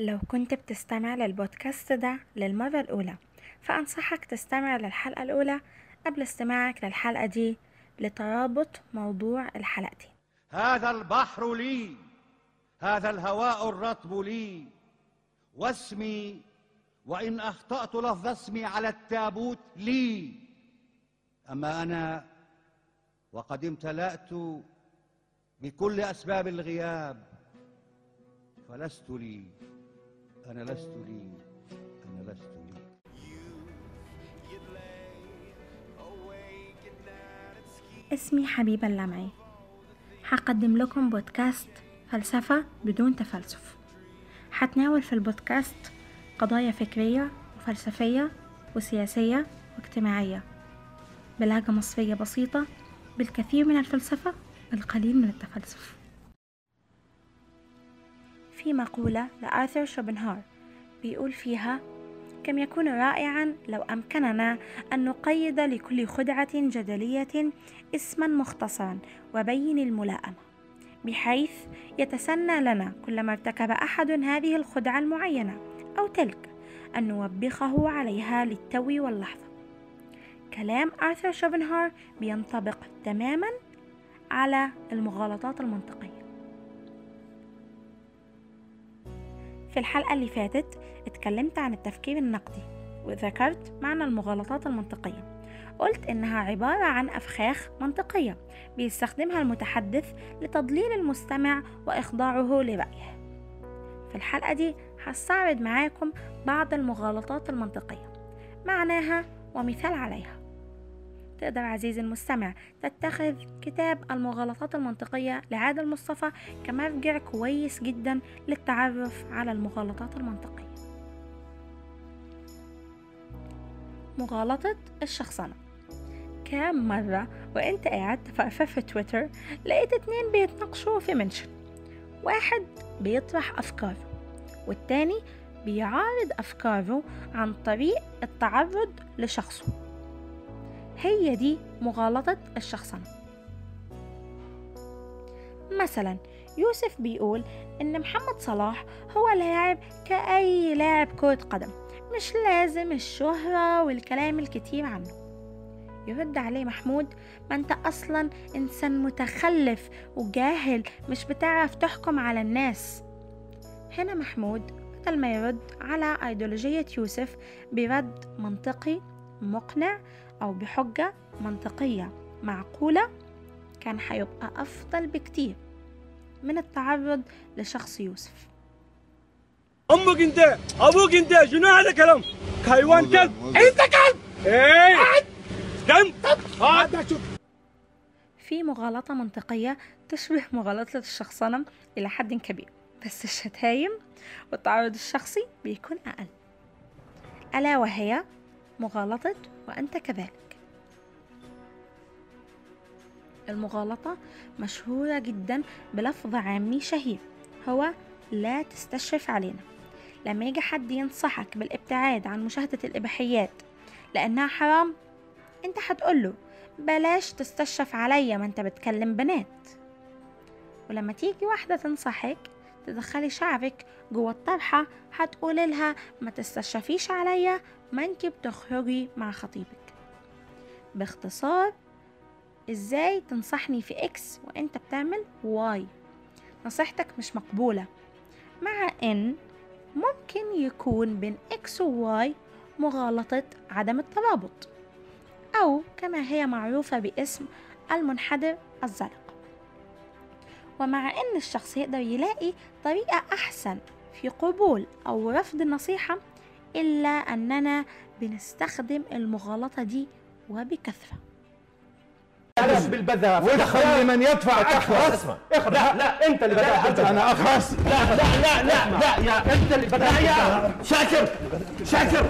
لو كنت بتستمع للبودكاست ده للمرة الأولى فأنصحك تستمع للحلقة الأولى قبل استماعك للحلقة دي لترابط موضوع الحلقتين هذا البحر لي هذا الهواء الرطب لي واسمي وإن أخطأت لفظ اسمي على التابوت لي. أما أنا وقد امتلأت بكل أسباب الغياب فلست لي. أنا لست لي. أنا لست لي. اسمي حبيبة اللمعي. هقدم لكم بودكاست فلسفة بدون تفلسف. هتناول في البودكاست قضايا فكرية وفلسفية وسياسية واجتماعية. بلهجة مصرية بسيطة بالكثير من الفلسفة والقليل من التفلسف. في مقولة لآرثر شوبنهار بيقول فيها كم يكون رائعا لو أمكننا أن نقيد لكل خدعة جدلية اسما مختصرا وبين الملائمة بحيث يتسنى لنا كلما ارتكب أحد هذه الخدعة المعينة أو تلك أن نوبخه عليها للتو واللحظة كلام آرثر شوبنهار بينطبق تماما على المغالطات المنطقية. في الحلقة اللي فاتت اتكلمت عن التفكير النقدي وذكرت معنى المغالطات المنطقية. قلت إنها عبارة عن أفخاخ منطقية بيستخدمها المتحدث لتضليل المستمع وإخضاعه لرأيه. في الحلقة دي هستعرض معاكم بعض المغالطات المنطقية معناها ومثال عليها. تقدر عزيزي المستمع تتخذ كتاب المغالطات المنطقية لعادل مصطفى كمرجع كويس جدا للتعرف على المغالطات المنطقية. مغالطة الشخصنة. كام مرة وإنت قاعد تفرفر في تويتر لقيت اتنين بيتناقشوا في منشن. واحد بيطرح أفكاره والتاني بيعارض أفكاره عن طريق التعرض لشخصه. هي دي مغالطة الشخصنة مثلا يوسف بيقول إن محمد صلاح هو لاعب كأي لاعب كرة قدم مش لازم الشهرة والكلام الكتير عنه. يرد عليه محمود ما أنت أصلا إنسان متخلف وجاهل مش بتعرف تحكم على الناس. هنا محمود بدل ما يرد على ايديولوجية يوسف برد منطقي مقنع أو بحجة منطقية معقولة كان هيبقى أفضل بكتير من التعرض لشخص يوسف. أمك أنت أبوك أنت شنو هذا كلام حيوان كلب أنت كلب إيه. شوف في مغالطة منطقية تشبه مغالطة الشخصنة إلى حد كبير بس الشتايم والتعرض الشخصي بيكون أقل. ألا وهي مغالطة وأنت كذلك. المغالطة مشهورة جدا بلفظ عامي شهير هو لا تستشرف علينا. لما يجي حد ينصحك بالابتعاد عن مشاهدة الإباحيات لأنها حرام أنت هتقوله بلاش تستشرف عليا ما أنت بتكلم بنات. ولما تيجي واحدة تنصحك تدخلي شعرك جوه الطرحة هتقولي لها ما تستشرفيش عليا ما انت بتخرجي مع خطيبك. باختصار إزاي تنصحني في X وانت بتعمل Y نصيحتك مش مقبولة. مع إن ممكن يكون بين X و Y مغالطة عدم الترابط أو كما هي معروفة باسم المنحدر الزلق ومع إن الشخص يقدر يلاقي طريقة أحسن في قبول أو رفض النصيحة إلا أننا بنستخدم المغالطة دي وبكثرة. بس بالبذاء وادخل لمن يدفع اخرس لا. لا. انت اللي بدأت. أنا اخرس لا. لا. لا. لا. لا. يا انت اللي بدأت. لا يا شاكر. شاكر.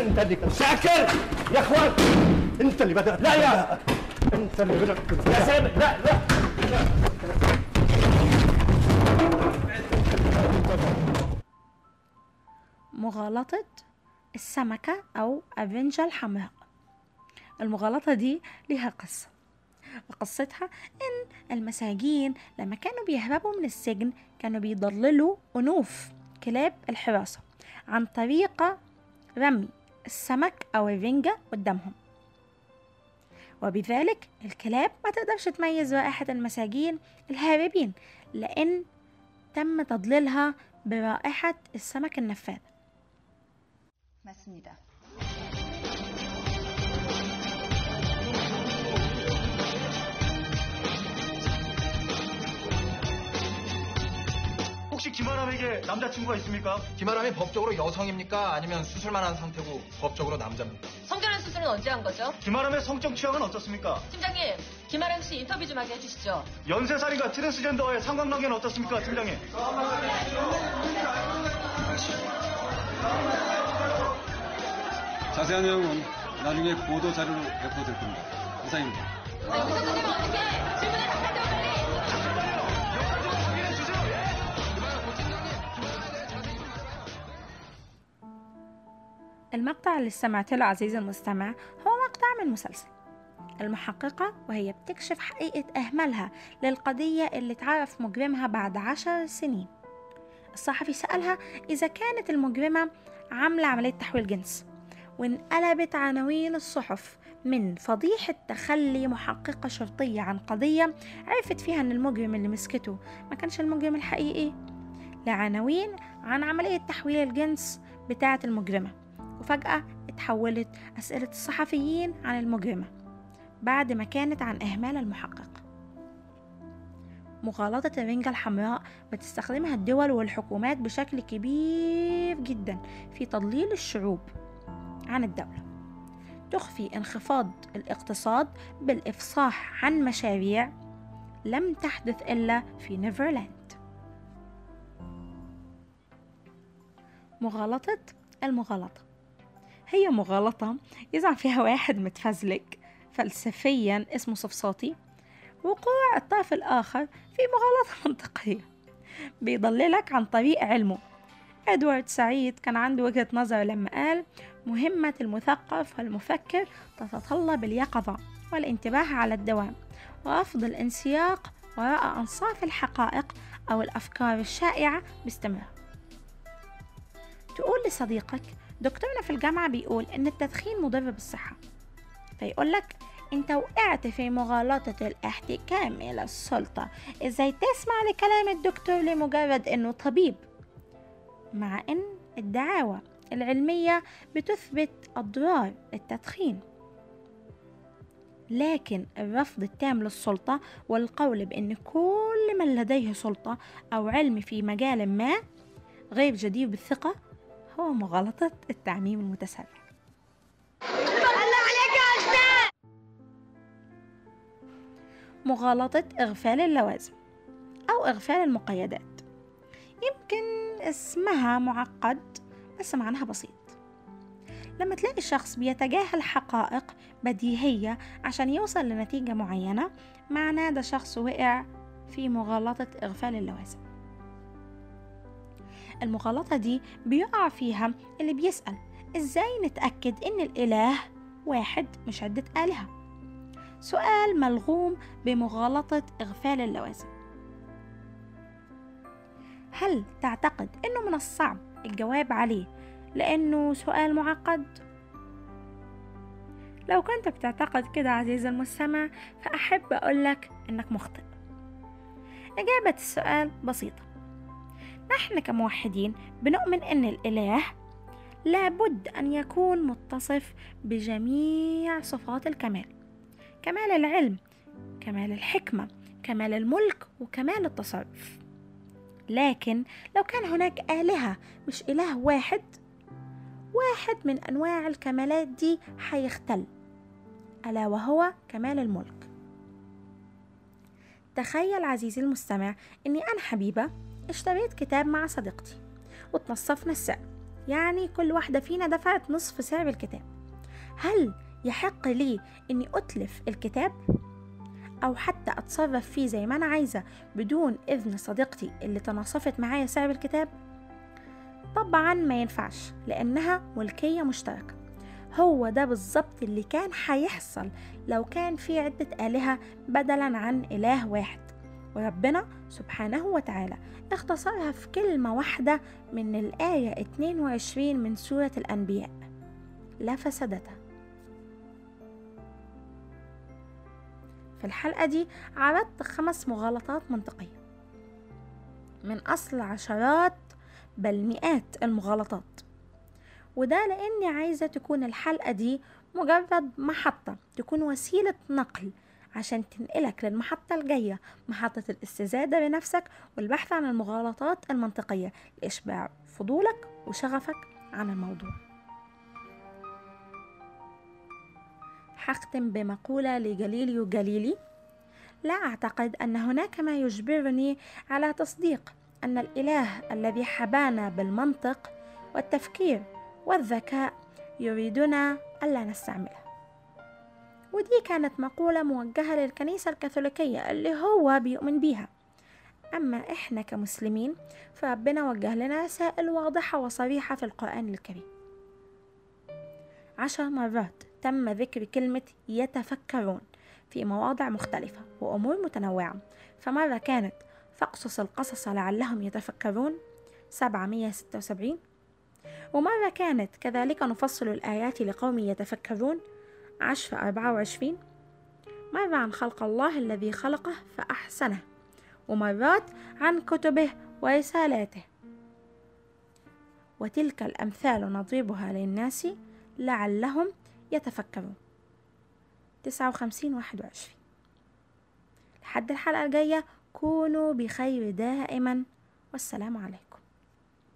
انت اللي شاكر. يا إخوان. انت اللي بدأت. لا يا. انت اللي بدأت. يا سامي. لا. لا. مغالطة السمكة أو الرنجة الحمراء. المغالطة دي ليها قصة. وقصتها إن المساجين لما كانوا بيهربوا من السجن كانوا بيضللوا أنوف كلاب الحراسة عن طريق رمي السمك أو الرنجة قدامهم. وبذلك الكلاب ما تقدرش تميز رائحة المساجين الهاربين لأن تم تضليلها برائحة السمك النفاذ 맞습니다. 혹시 김아람에게 남자친구가 있습니까? 김아람이 법적으로 여성입니까? 아니면 수술만 한 상태고 법적으로 남자입니까? 성전환 수술은 언제 한 거죠? 김아람의 성적 취향은 어떻습니까? 팀장님, 김아람 씨 인터뷰 좀 하게 해주시죠. 연쇄살인과 트랜스젠더와의 상관관계는 어떻습니까, 팀장님? 자세한 내용은 나중에 보도 자료로 배포될 겁니다. 이상입니다. 아니, 그 정도 되면 어떡해! 질문을 답할 때와 빨리! المقطع اللي استمعت له عزيزي المستمع هو مقطع من مسلسل المحققة وهي بتكشف حقيقة أهملها للقضية اللي تعرف مجرمها بعد عشر سنين الصحفي سألها إذا كانت المجرمة عاملة عملية تحويل جنس وانقلبت عناوين الصحف. من فضيحة تخلي محققة شرطية عن قضية عرفت فيها أن المجرم اللي مسكته ما كانش المجرم الحقيقي. لعناوين عن عملية تحويل الجنس بتاعة المجرمة وفجأة اتحولت أسئلة الصحفيين عن المجرمة بعد ما كانت عن إهمال المحقق. مغالطة الرنجة الحمراء بتستخدمها الدول والحكومات بشكل كبير جدا في تضليل الشعوب. عن الدولة. تخفي انخفاض الاقتصاد بالإفصاح عن مشاريع لم تحدث إلا في نيفرلاند. مغالطة المغالطة. هي مغالطة يزعم فيها واحد متفزلك فلسفيا اسمه صفصاطي وقوع الطرف الآخر في مغالطة منطقية. بيضللك عن طريق علمه. إدوارد سعيد كان عنده وجهة نظر لما قال مهمة المثقف والمفكر تتطلب اليقظة والانتباه على الدوام ورفض الانسياق وراء أنصاف الحقائق أو الأفكار الشائعة باستمرار. تقول لصديقك دكتورنا في الجامعة بيقول إن التدخين مضر بالصحة. فيقولك إنت وقعت في مغالطة الاحتكام إلى السلطة إزاي تسمع لكلام الدكتور لمجرد إنه طبيب؟ مع إن الدعاوى العلمية بتثبت أضرار التدخين. لكن الرفض التام للسلطة والقول بأن كل من لديه سلطة أو علم في مجال ما غير جدير بالثقة هو مغالطة التعميم المتسرع. مغالطة إغفال اللوازم أو إغفال المقيدات. يمكن اسمها معقد بس معناها بسيط. لما تلاقي شخص بيتجاهل حقائق بديهية عشان يوصل لنتيجة معينة معناه ده شخص وقع في مغالطة إغفال اللوازم. المغالطة دي بيقع فيها اللي بيسأل إزاي نتأكد إن الإله واحد مش عدة آلهة؟ سؤال ملغوم بمغالطة إغفال اللوازم. هل تعتقد إنه من الصعب الجواب عليه لأنه سؤال معقد؟ لو كنت بتعتقد كده عزيزي المستمع فأحب أقولك إنك مخطئ. إجابة السؤال بسيطة. نحن كموحدين بنؤمن أن الإله لابد أن يكون متصف بجميع صفات الكمال. كمال العلم كمال الحكمة كمال الملك وكمال التصرف. لكن لو كان هناك آلهة مش إله واحد واحد من أنواع الكمالات دي حيختل ألا وهو كمال الملك تخيل عزيزي المستمع أني أنا حبيبة اشتريت كتاب مع صديقتي وتنصفنا السعر يعني كل واحدة فينا دفعت نصف سعر الكتاب هل يحق لي أني أتلف الكتاب؟ أو حتى أتصرف فيه زي ما أنا عايزة بدون إذن صديقتي اللي تناصفت معايا سعر الكتاب؟ طبعا ما ينفعش لأنها ملكية مشتركة. هو ده بالظبط اللي كان هيحصل لو كان في عدة آلهة بدلا عن إله واحد. وربنا سبحانه وتعالى اختصرها في كلمة واحدة من الآية 22 من سورة الأنبياء. لا في الحلقة دي عرضت خمس مغالطات منطقية. من أصل عشرات بل مئات المغالطات. وده لأني عايزة تكون الحلقة دي مجرد محطة تكون وسيلة نقل عشان تنقلك للمحطة الجاية محطة الاستزادة بنفسك والبحث عن المغالطات المنطقية لإشباع فضولك وشغفك عن الموضوع. هختم بمقولة لجاليليو جاليلي. لا أعتقد أن هناك ما يجبرني على تصديق أن الإله الذي حبانا بالمنطق والتفكير والذكاء يريدنا ألا نستعملها ودي كانت مقولة موجهة للكنيسة الكاثوليكية اللي هو بيؤمن بيها. أما إحنا كمسلمين فربنا وجه لنا رسائل واضحة وصريحة في القرآن الكريم. عشر مرات تم ذكر كلمة يتفكرون في مواضع مختلفة وأمور متنوعة. فمرة كانت فاقصص القصص لعلهم يتفكرون. 776 ومرة كانت كذلك نفصل الآيات لقوم يتفكرون. عشر أربعة وعشرين. مرة عن خلق الله الذي خلقه فأحسنه. ومرات عن كتبه ورسالاته. وتلك الأمثال نضربها للناس لعلهم يتفكرون. تسعة وخمسين واحد وعشرين. لحد الحلقة الجاية كونوا بخير دائما. والسلام عليكم.